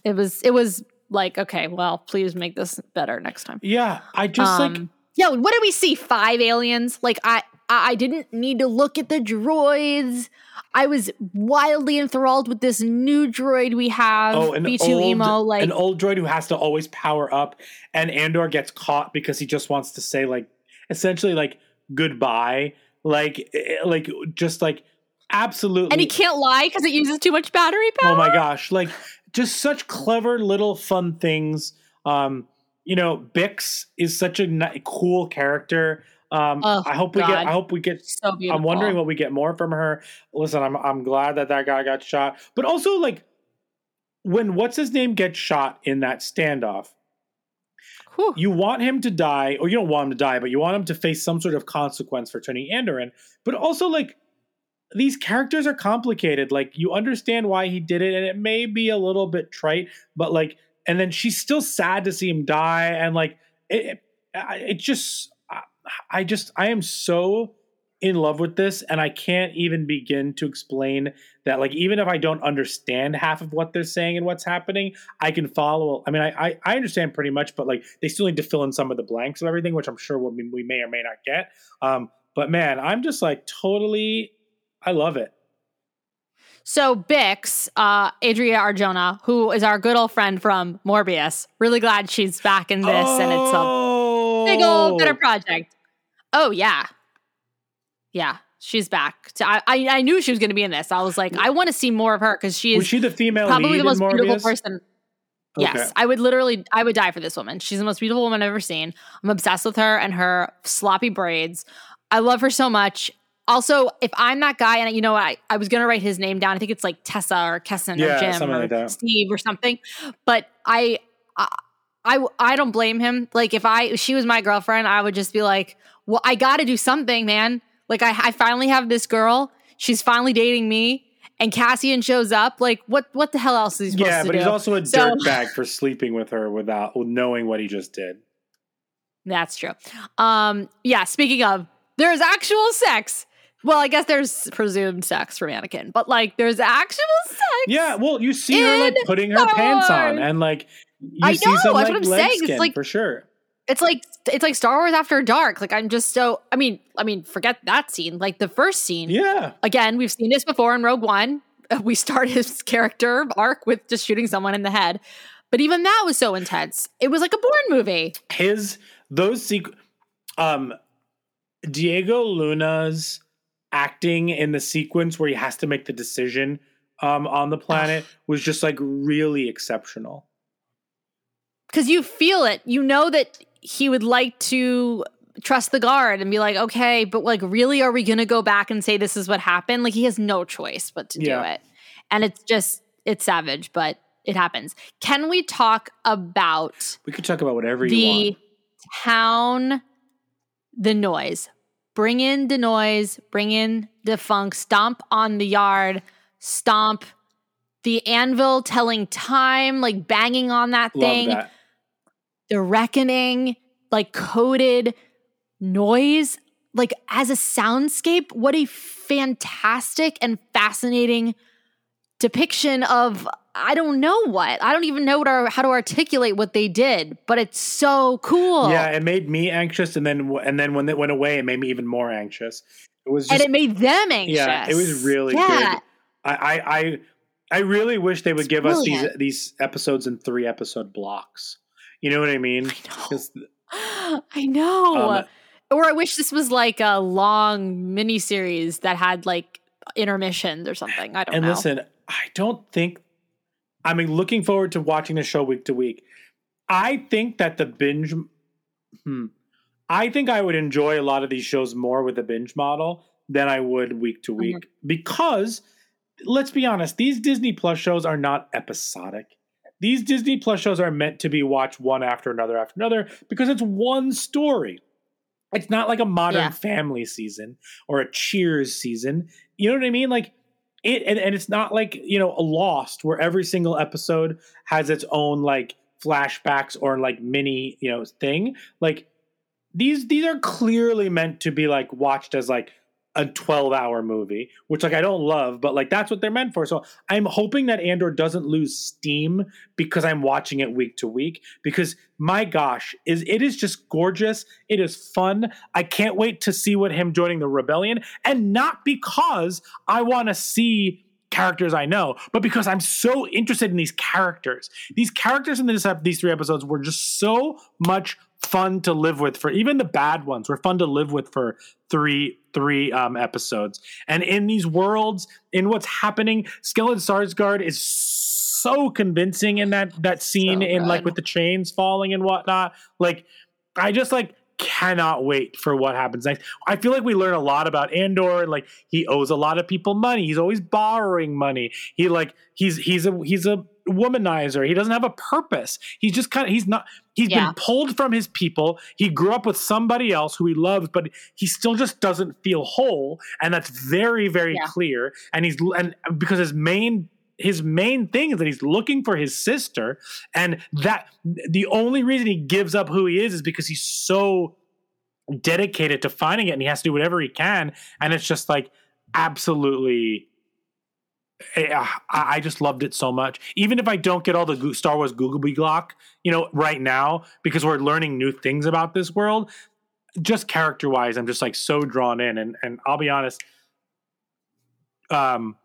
A: it was it was like okay well please make this better next time
B: yeah i just like
A: Um, yeah, what did we see? Five aliens? Like I I didn't need to look at the droids. I was wildly enthralled with this new droid we have,
B: Oh, an
A: B2
B: old,
A: emo. Like
B: an old droid who has to always power up, and Andor gets caught because he just wants to say like essentially like goodbye, like eh, like just like absolutely.
A: and he can't lie because it uses too much battery power.
B: Oh my gosh, like just such clever little fun things. Um, you know, Bix is such a ni- cool character. Um,
A: Oh,
B: I hope we
A: God.
B: get. I hope we get.
A: So beautiful.
B: I'm wondering what we get more from her. Listen, I'm I'm glad that that guy got shot, but also like when what's his name gets shot in that standoff,
A: Whew.
B: you want him to die, or you don't want him to die, but you want him to face some sort of consequence for turning Andor in. But also, like, these characters are complicated. Like, you understand why he did it, and it may be a little bit trite, but like, and then she's still sad to see him die, and like, it, it, just, I- I just, I am so in love with this, and I can't even begin to explain that. Like, even if I don't understand half of what they're saying and what's happening, I can follow. I mean, I, I I understand pretty much, but like they still need to fill in some of the blanks of everything, which I'm sure we'll, we may or may not get. Um, but man, I'm just like totally, I love it.
A: So Bix, uh, Adria Arjona, who is our good old friend from Morbius, really glad she's back in this, and it's a big old better project. Oh yeah, yeah, she's back. So I, I I knew she was going to be in this. I was like, I want to see more of her because she
B: Was
A: is
B: she the female
A: probably the most beautiful person.
B: Okay.
A: Yes, I would literally, I would die for this woman. She's the most beautiful woman I've ever seen. I'm obsessed with her and her sloppy braids. I love her so much. Also, if I'm that guy, and you know, I, I was gonna write his name down. I think it's like Tessa or Kesson
B: Yeah,
A: or Jim or
B: like.
A: Steve or something. But I, I, I, I don't blame him. Like if I, if she was my girlfriend, I would just be like, well, I got to do something, man. Like I, I finally have this girl. She's finally dating me. And Cassian shows up. Like, what? What the hell else is he supposed
B: Yeah,
A: to
B: but he's also a
A: So-
B: dirtbag for sleeping with her without knowing what he just did.
A: That's true. Um, yeah, speaking of, there's actual sex. Well, I guess there's presumed sex for Mannequin, but like there's actual sex.
B: Yeah, well, you see her like putting her
A: Star
B: pants on, and like you
A: I
B: see
A: know,
B: some
A: that's
B: like
A: what I'm saying. It's like-
B: for sure.
A: It's like it's like Star Wars After Dark. Like I'm just so I mean, I mean, forget that scene. Like the first scene.
B: Yeah,
A: Again, we've seen this before in Rogue One. (laughs) We start his character arc with just shooting someone in the head. But even that was so intense. It was like a Bourne movie.
B: his those sequ- um Diego Luna's acting in the sequence where he has to make the decision um on the planet (sighs) was just like really exceptional.
A: because you feel it. You know that he would like to trust the guard and be like, okay, but like, really, are we going to go back and say this is what happened? Like, he has no choice but to do it. And it's just, it's savage, but it happens. Can we talk about
B: We could talk about whatever you
A: the
B: want.
A: town, the noise? Bring in the noise, bring in the funk, stomp on the yard, stomp the anvil telling time, like banging on that
B: Love
A: thing
B: that.
A: the reckoning like coded noise like as a soundscape what a fantastic and fascinating depiction of i don't know what i don't even know what our, how to articulate what they did but it's so cool
B: Yeah, it made me anxious, and then and then when it went away, it made me even more anxious. It was just
A: and it made them anxious
B: yeah, it was really
A: yeah.
B: good. I, I I I really wish they would
A: It's
B: give us these these episodes in three episode blocks. You know what I mean?
A: I know. (gasps) I know.
B: um,
A: or I wish this was like a long mini series that had like intermissions or something. I don't
B: and
A: know.
B: And listen, I don't think. I mean, looking forward to watching the show week to week. I think that the binge. Hmm. I think I would enjoy a lot of these shows more with the binge model than I would week to week because let's be honest, these Disney Plus shows are not episodic. These Disney Plus shows are meant to be watched one after another after another because it's one story. It's not like a modern
A: Yeah.
B: family season or a cheers season. You know what I mean? Like it and, and it's not like, you know, a lost where every single episode has its own like flashbacks or like mini, you know, thing. Like these these are clearly meant to be like watched as like a 12 hour movie, which like I don't love, but like that's what they're meant for. So I'm hoping that Andor doesn't lose steam because I'm watching it week to week because my gosh, is it is just gorgeous. It is fun. I can't wait to see what him joining the rebellion and not because I want to see characters I know, but because I'm so interested in these characters. These characters in this these three episodes were just so much fun to live with for even the bad ones were fun to live with for three three um episodes. And in these worlds in what's happening Stellan Skarsgård is so convincing in that that scene
A: So
B: in like with the chains falling and whatnot. Like i just like cannot wait for what happens next i feel like we learn a lot about andor and like he owes a lot of people money he's always borrowing money he like he's he's a he's a womanizer he doesn't have a purpose he's just kind of he's not He's
A: Yeah.
B: been pulled from his people. He grew up with somebody else who he loves, but he still just doesn't feel whole, and that's very, very
A: Yeah.
B: clear. And he's and because his main his main thing is that he's looking for his sister, and that the only reason he gives up who he is is because he's so dedicated to finding it, and he has to do whatever he can. And it's just like absolutely eh, I, I just loved it so much. Even if I don't get all the Star Wars Googly Glock, you know, right now because we're learning new things about this world, just character wise, I'm just like so drawn in. And and I'll be honest, um,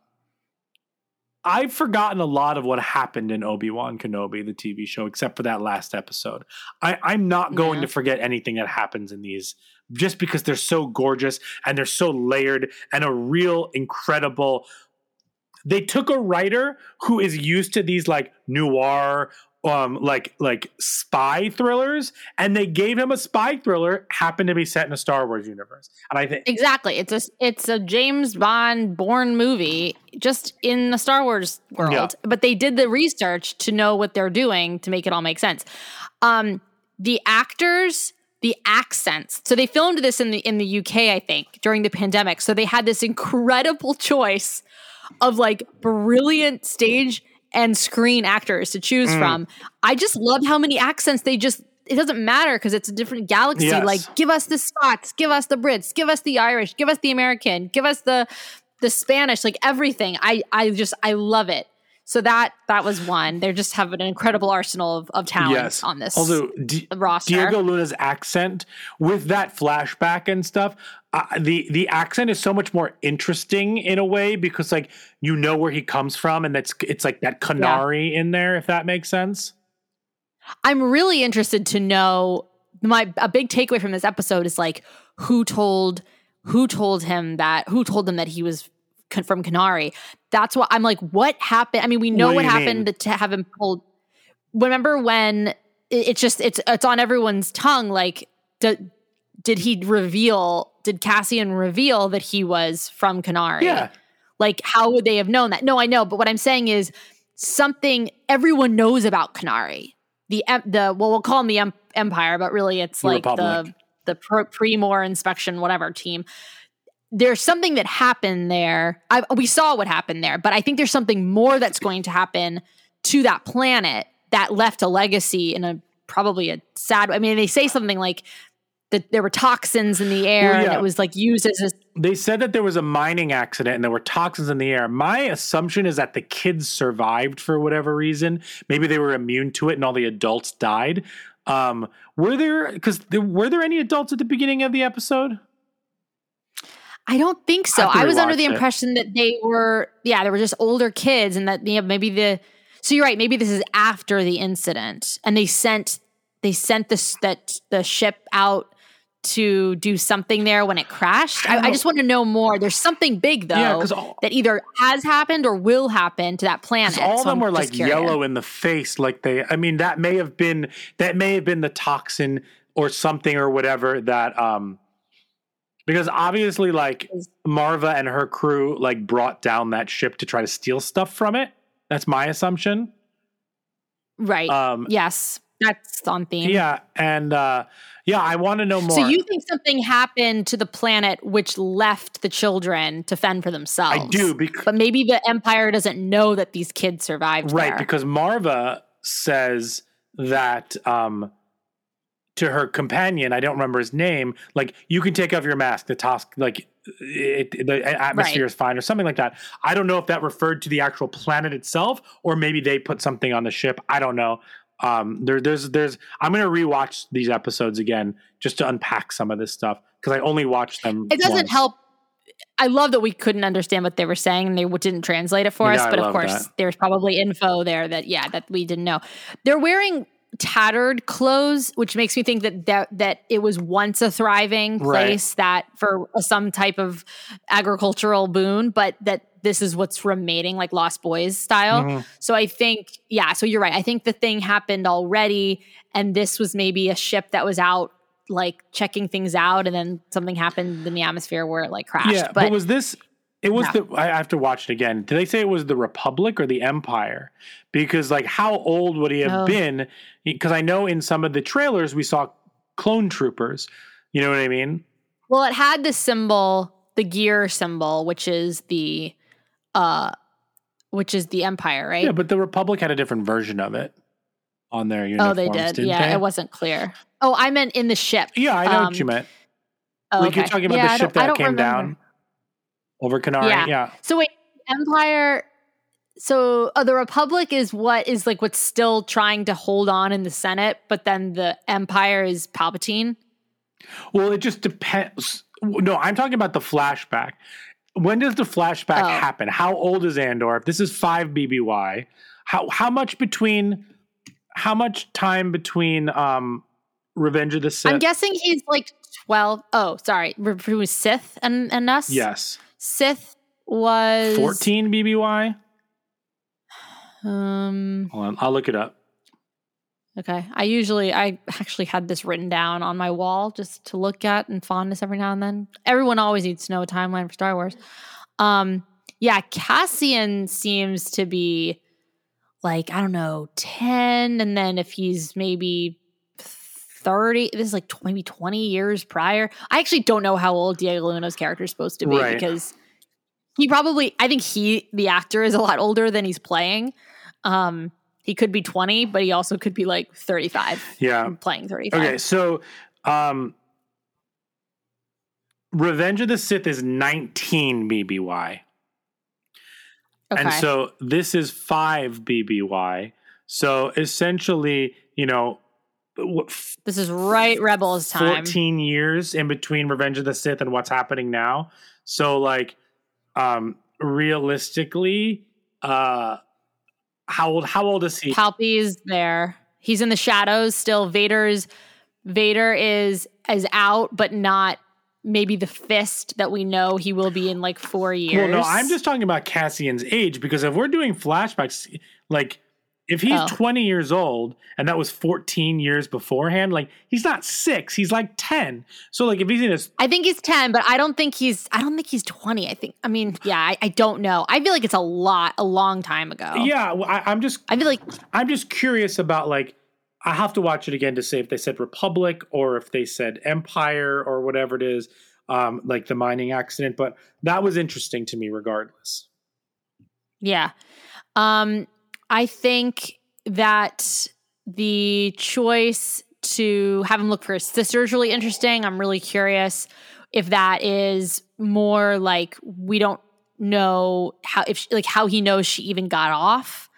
B: I've forgotten a lot of what happened in Obi Wan Kenobi, the TV show, except for that last episode. I, I'm not going
A: Yeah.
B: to forget anything that happens in these just because they're so gorgeous and they're so layered and a real incredible they took a writer who is used to these like noir um like like spy thrillers and they gave him a spy thriller happened to be set in a Star Wars universe. And I think
A: Exactly. It's a it's a James Bond Bourne movie just in the Star Wars world.
B: Yeah.
A: But they did the research to know what they're doing to make it all make sense. Um the actors, the accents. So they filmed this in the in the UK, I think, during the pandemic. So they had this incredible (laughs) choice of like brilliant stage and screen actors to choose
B: Mm.
A: from. I just love how many accents they just it doesn't matter because it's a different galaxy.
B: Yes.
A: Like give us the Scots, give us the Brits, give us the Irish, give us the American, give us the the Spanish, like everything. I I just I love it. So that that was one. They just have an incredible arsenal of, of talent on this
B: Also, D-
A: roster.
B: Diego Luna's accent with that flashback and stuff, uh, the the accent is so much more interesting in a way because like you know where he comes from and that's it's like that Kenari in there if that makes sense.
A: I'm really interested to know my a big takeaway from this episode is like who told who told him that who told him that he was from Kenari. That's what I'm like. What happened? I mean, we know
B: What
A: what, happened
B: mean?
A: to have him pulled. Remember when it, it's just it's it's on everyone's tongue. Like, did did he reveal? Did Cassian reveal that he was from Kenari?
B: Yeah.
A: Like, how would they have known that? No, I know, but what I'm saying is something everyone knows about Kenari. The the well, we'll call him the Empire, but really it's
B: The
A: like
B: Republic.
A: the the pre- pre-more inspection whatever team. There's something that happened there. I, we saw what happened there, but I think there's something more that's going to happen to that planet that left a legacy in a probably a sad. I mean, they say something like that there were toxins in the air
B: Well,
A: and it was like used as a
B: They said that there was a mining accident and there were toxins in the air. My assumption is that the kids survived for whatever reason. Maybe they were immune to it and all the adults died. Um, were there because there, were there any adults at the beginning of the episode?
A: I don't think so.
B: to
A: I was under the
B: it.
A: impression that they were, yeah, they were just older kids, and that you know, maybe the. So you're right. Maybe this is after the incident, and they sent they sent this that the ship out to do something there when it crashed.
B: I
A: I, I just want to know more. There's something big though
B: Yeah, all-
A: that either has happened or will happen to that planet.
B: all of
A: So
B: them
A: I'm
B: were like
A: curious.
B: yellow in the face, like they. I mean, that may have been that may have been the toxin or something or whatever that. um Because obviously, like Maarva and her crew, like brought down that ship to try to steal stuff from it. That's my assumption.
A: right?
B: Um,
A: yes, that's on theme.
B: Yeah, and uh yeah, I want to know more.
A: So you think something happened to the planet which left the children to fend for themselves?
B: I do because
A: But maybe the Empire doesn't know that these kids survived.
B: right
A: there.
B: because Maarva says that um to her companion, I don't remember his name, like you can take off your mask. The task like it, the atmosphere
A: Right.
B: is fine or something like that. I don't know if that referred to the actual planet itself or maybe they put something on the ship. I don't know. Um, there, there's, there's. I'm gonna rewatch these episodes again just to unpack some of this stuff because I only watched them.
A: It doesn't
B: once.
A: help. I love that we couldn't understand what they were saying and they didn't translate it for
B: Yeah,
A: us.
B: I
A: But of course,
B: that.
A: there's probably info there that yeah that we didn't know. They're wearing tattered clothes, which makes me think that that, that it was once a thriving
B: Right.
A: place that for some type of agricultural boon, but that this is what's remaining, like Lost Boys style.
B: Mhm.
A: So I think, yeah, so you're right. I think the thing happened already, and this was maybe a ship that was out like checking things out, and then something happened in the atmosphere where it like crashed.
B: Yeah, but,
A: but
B: was this? It was
A: No.
B: the. I have to watch it again. Did they say it was the Republic or the Empire? Because like, how old would he have
A: Oh.
B: been? Because I know in some of the trailers we saw clone troopers. You know what I mean?
A: well, it had the symbol, the gear symbol, which is the uh which is the empire, right?
B: Yeah, but the Republic had a different version of it on their uniforms.
A: oh, they did. Yeah,
B: they?
A: it wasn't clear. Oh, I meant in the ship.
B: Yeah, I know
A: Um,
B: what you meant.
A: Oh,
B: like you're talking about
A: Yeah,
B: the ship that came
A: remember.
B: down over Kenari.
A: Yeah.
B: Yeah.
A: So wait, Empire. So uh, the Republic is what is like what's still trying to hold on in the Senate, but then the Empire is Palpatine.
B: Well, it just depends. No, I'm talking about the flashback. When does the flashback
A: Oh.
B: happen? How old is Andor? If this is five BBY, how how much between how much time between um Revenge of the Sith?
A: I'm guessing he's like twelve. Oh, sorry, was Sith and and us.
B: yes,
A: Sith was
B: fourteen BBY.
A: Um.
B: Hold on, I'll look it up.
A: Okay. I usually I actually had this written down on my wall just to look at and fondness every now and then. Everyone always needs to know a timeline for Star Wars. Um yeah, Cassian seems to be like, I don't know, 10 and then if he's maybe 30, this is like tw- maybe 20 years prior. I actually don't know how old Diego Luna's character is supposed to be
B: Right.
A: because he probably I think he the actor is a lot older than he's playing. Um he could be 20, but he also could be like 35.
B: Yeah.
A: Playing 35.
B: Okay, so um Revenge of the Sith is 19 BBY.
A: Okay.
B: And so this is 5 BBY. So essentially, you know, what,
A: this is right Rebels time.
B: 14 years in between Revenge of the Sith and what's happening now. So like um realistically, uh how old how old is he?
A: Palpy's there. He's in the shadows still. Vader's Vader is is out, but not maybe the fist that we know he will be in like four years.
B: Well, no, I'm just talking about Cassian's age because if we're doing flashbacks, like if he's
A: Oh.
B: 20 years old and that was 14 years beforehand, like he's not six, he's like 10. So like if he's in his
A: I think he's 10, but I don't think he's I don't think he's 20. I think I mean, yeah, I, I don't know. I feel like it's a lot, a long time ago.
B: yeah, well, I, I'm just
A: I feel like
B: I'm just curious about like I have to watch it again to say if they said Republic or if they said Empire or whatever it is, um, like the mining accident. But that was interesting to me, regardless.
A: Yeah. Um, I think that the choice to have him look for his sister is really interesting. I'm really curious if that is more like we don't know how if she, like how he knows she even got off.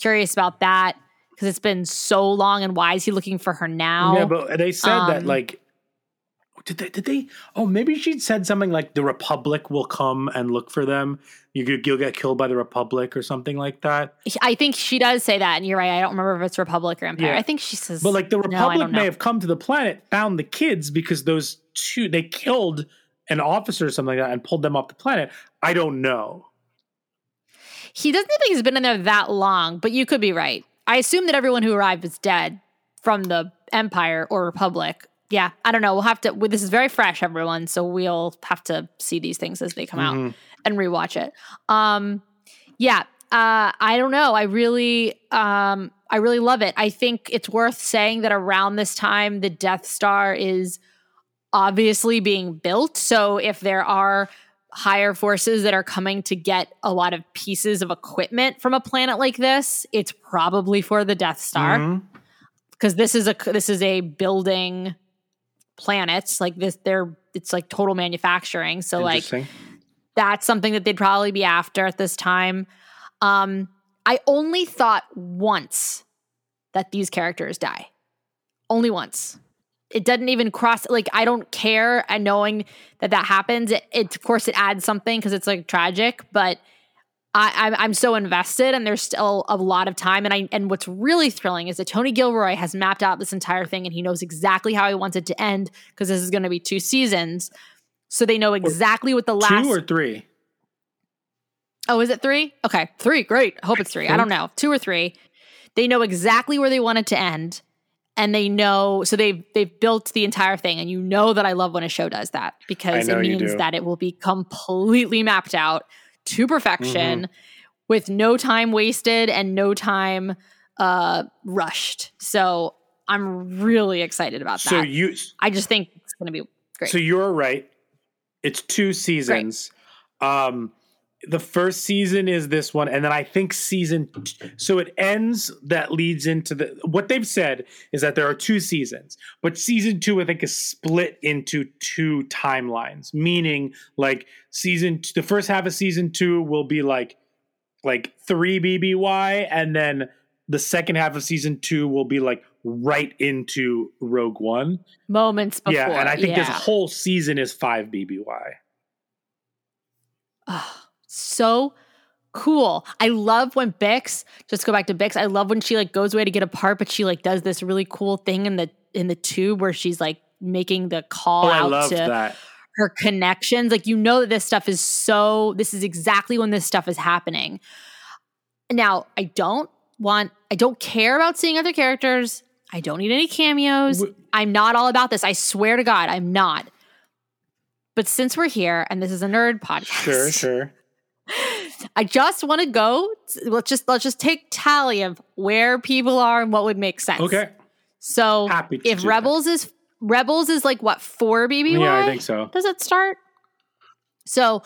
A: Curious about that because it's been so long and why is he looking for her now?
B: Yeah, but they said that
A: Um,
B: like did they did they oh maybe she'd said something like the Republic will come and look for them. you, you'll get killed by the Republic or something like that.
A: I think she does say that, and you're right. I don't remember if it's Republic or Empire.
B: Yeah.
A: I think she says,
B: But like the Republic
A: don't
B: may have come to the planet, found the kids because those two they killed an officer or something like that and pulled them off the planet. I don't know.
A: He doesn't think he's been in there that long, but you could be right. I assume that everyone who arrived is dead from the Empire or Republic. Yeah, I don't know. We'll have to. well, This is very fresh, everyone. So we'll have to see these things as they come out
B: Mhm.
A: and rewatch it. Um, yeah, uh, I don't know. I really, um, I really love it. I think it's worth saying that around this time, the Death Star is obviously being built. So if there are higher forces that are coming to get a lot of pieces of equipment from a planet like this, it's probably for the Death Star
B: Mhm.
A: because this is a this is a building planets. Like this, they're it's like total manufacturing. So like that's something that they'd probably be after at this time. Um, I only thought once that these characters die. Only once. It doesn't even cross. Like I don't care. And knowing that that happens, it, it of course it adds something because it's like tragic. But I, I'm I'm so invested, and there's still a lot of time. And I and what's really thrilling is that Tony Gilroy has mapped out this entire thing, and he knows exactly how he wants it to end because this is going to be two seasons. So they know exactly what the last
B: Two or three?
A: Oh, is it three? Okay, three. Great. I hope it's three. I don't know. Two or three. They know exactly where they want it to end, and they know. So they've they've built the entire thing, and you know that I love when a show does that because it means that it will be completely mapped out to perfection,
B: Mm-hmm.
A: with no time wasted and no time uh rushed. So I'm really excited about
B: So
A: that.
B: So you
A: I just think it's going to be great.
B: So you're right. It's two seasons. Um the first season is this one and then I think season t- so it ends that leads into the what they've said is that there are two seasons. But season 2 I think is split into two timelines, meaning like season t- the first half of season 2 will be like like 3 BBY and then the second half of season 2 will be like right into Rogue One.
A: Moments before.
B: Yeah, and I think this whole season is five BBY.
A: Oh, so cool. I love when Bix, just go back to Bix. I love when she like goes away to get a part, but she like does this really cool thing in the in the tube where she's like making the call
B: Oh,
A: out to
B: that.
A: her connections. Like you know that this stuff is so this is exactly when this stuff is happening. Now, I don't want I don't care about seeing other characters. I don't need any cameos. I'm not all about this. I swear to God, I'm not. But since we're here and this is a nerd podcast,
B: Sure, sure.
A: I just want to go. Let's just let's just take tally of where people are and what would make sense.
B: Okay.
A: So
B: Happy
A: if. Rebels is Rebels is like what four BBY?
B: Yeah, I think so.
A: Does it start? So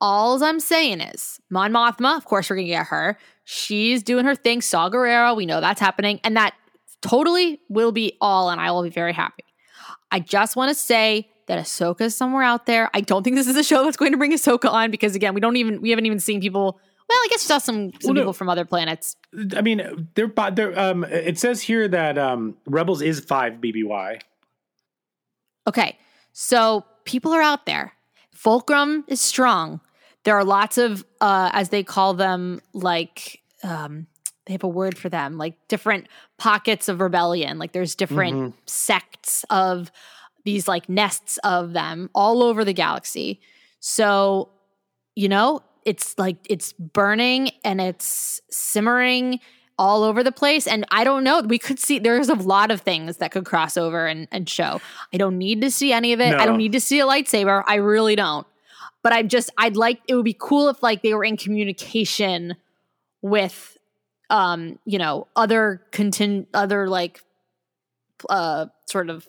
A: all I'm saying is Mon Mothma. Of course, we're gonna get her. She's doing her thing. Saw Gerrera. We know that's happening, and that totally will be all, and I will be very happy. I just want to say that Ahsoka is somewhere out there. I don't think this is a show that's going to bring Ahsoka on because again, we don't even we haven't even seen people. Well, I guess we saw some some
B: Well, no.
A: people from other planets.
B: I mean, they're, they're um it says here that um Rebels is 5 BBY.
A: Okay, so people are out there. Fulcrum is strong. There are lots of, uh, as they call them, like um, they have a word for them, like different pockets of rebellion. Like there's different sects of these like nests of them all over the galaxy. So, you know, it's like it's burning and it's simmering all over the place. And I don't know. We could see there's a lot of things that could cross over and, and show. I don't need to see any of it. I don't need to see a lightsaber. I really don't. But I just I'd like it would be cool if like they were in communication with um, you know, other contin other like uh sort of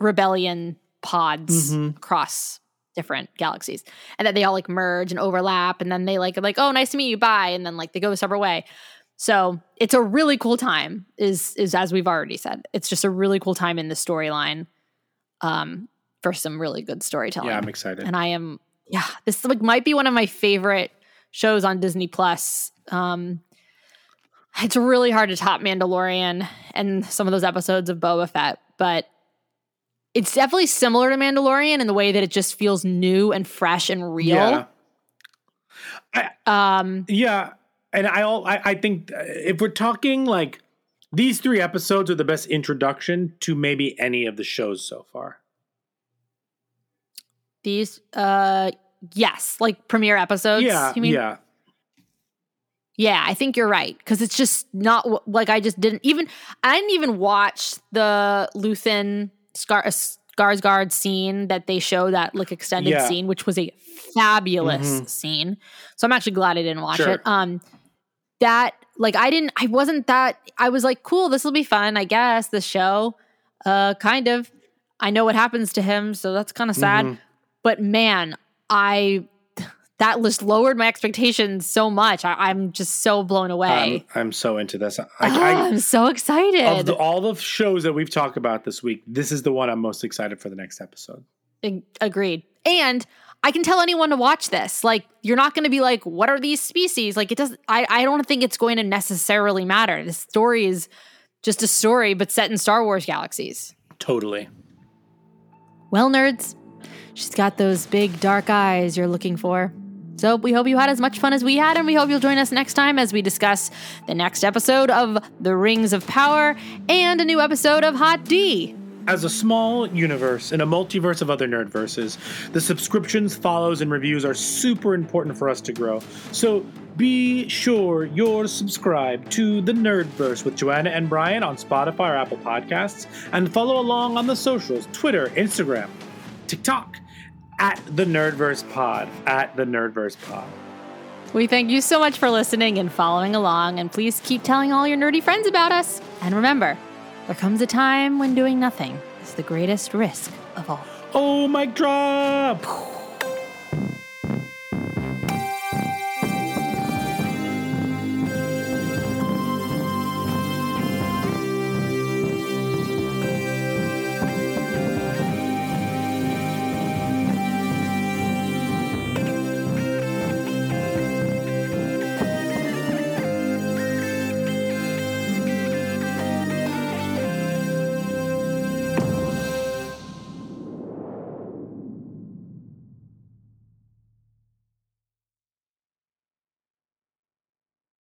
A: rebellion pods
B: Mhm.
A: across different galaxies. And that they all like merge and overlap and then they like like oh nice to meet you. Bye. And then like they go a separate way. So it's a really cool time is is as we've already said. It's just a really cool time in the storyline um for some really good storytelling.
B: Yeah, I'm excited.
A: and i am yeah this like might be one of my favorite shows on disney plus. Um it's really hard to top mandalorian and some of those episodes of boba fett but it's definitely similar to mandalorian in the way that it just feels new and fresh and real
B: Yeah.
A: um
B: Yeah, and I all I, I think uh, if we're talking like these three episodes are the best introduction to maybe any of the shows so far.
A: these uh yes like premiere episodes
B: yeah,
A: you mean
B: yeah.
A: Yeah, I think you're right because it's just not like I just didn't even I didn't even watch the Luthen Scar Skarsgård scene that they show that like extended
B: Yeah.
A: scene, which was a fabulous
B: Mhm.
A: scene. So I'm actually glad I didn't watch
B: Sure.
A: it. Um, that like I didn't I wasn't that I was like cool this will be fun I guess the show uh kind of I know what happens to him so that's kind of sad
B: Mhm.
A: but man I that just lowered my expectations so much. I, am just so blown away.
B: I'm, I'm so into this. I,
A: Oh,
B: I,
A: I'm so excited.
B: of the, all the shows that we've talked about this week, this is the one I'm most excited for the next episode.
A: Ag- Agreed. And I can tell anyone to watch this. Like, you're not going to be like, what are these species? Like, it doesn't, I, I don't think it's going to necessarily matter. The story is just a story, but set in Star Wars galaxies.
B: Totally.
A: Well, nerds, she's got those big dark eyes you're looking for. So we hope you had as much fun as we had, and we hope you'll join us next time as we discuss the next episode of The Rings of Power and a new episode of Hot D.
B: As a small universe in a multiverse of other nerd verses, the subscriptions, follows, and reviews are super important for us to grow. So be sure you're subscribed to the Nerdverse with Joanna and Bryan on Spotify or Apple Podcasts, and follow along on the socials Twitter, Instagram, TikTok, at the Nerdverse Pod. At the Nerdverse Pod.
A: We thank you so much for listening and following along, and please keep telling all your nerdy friends about us. And remember, there comes a time when doing nothing is the greatest risk of all.
B: Oh, mic drop!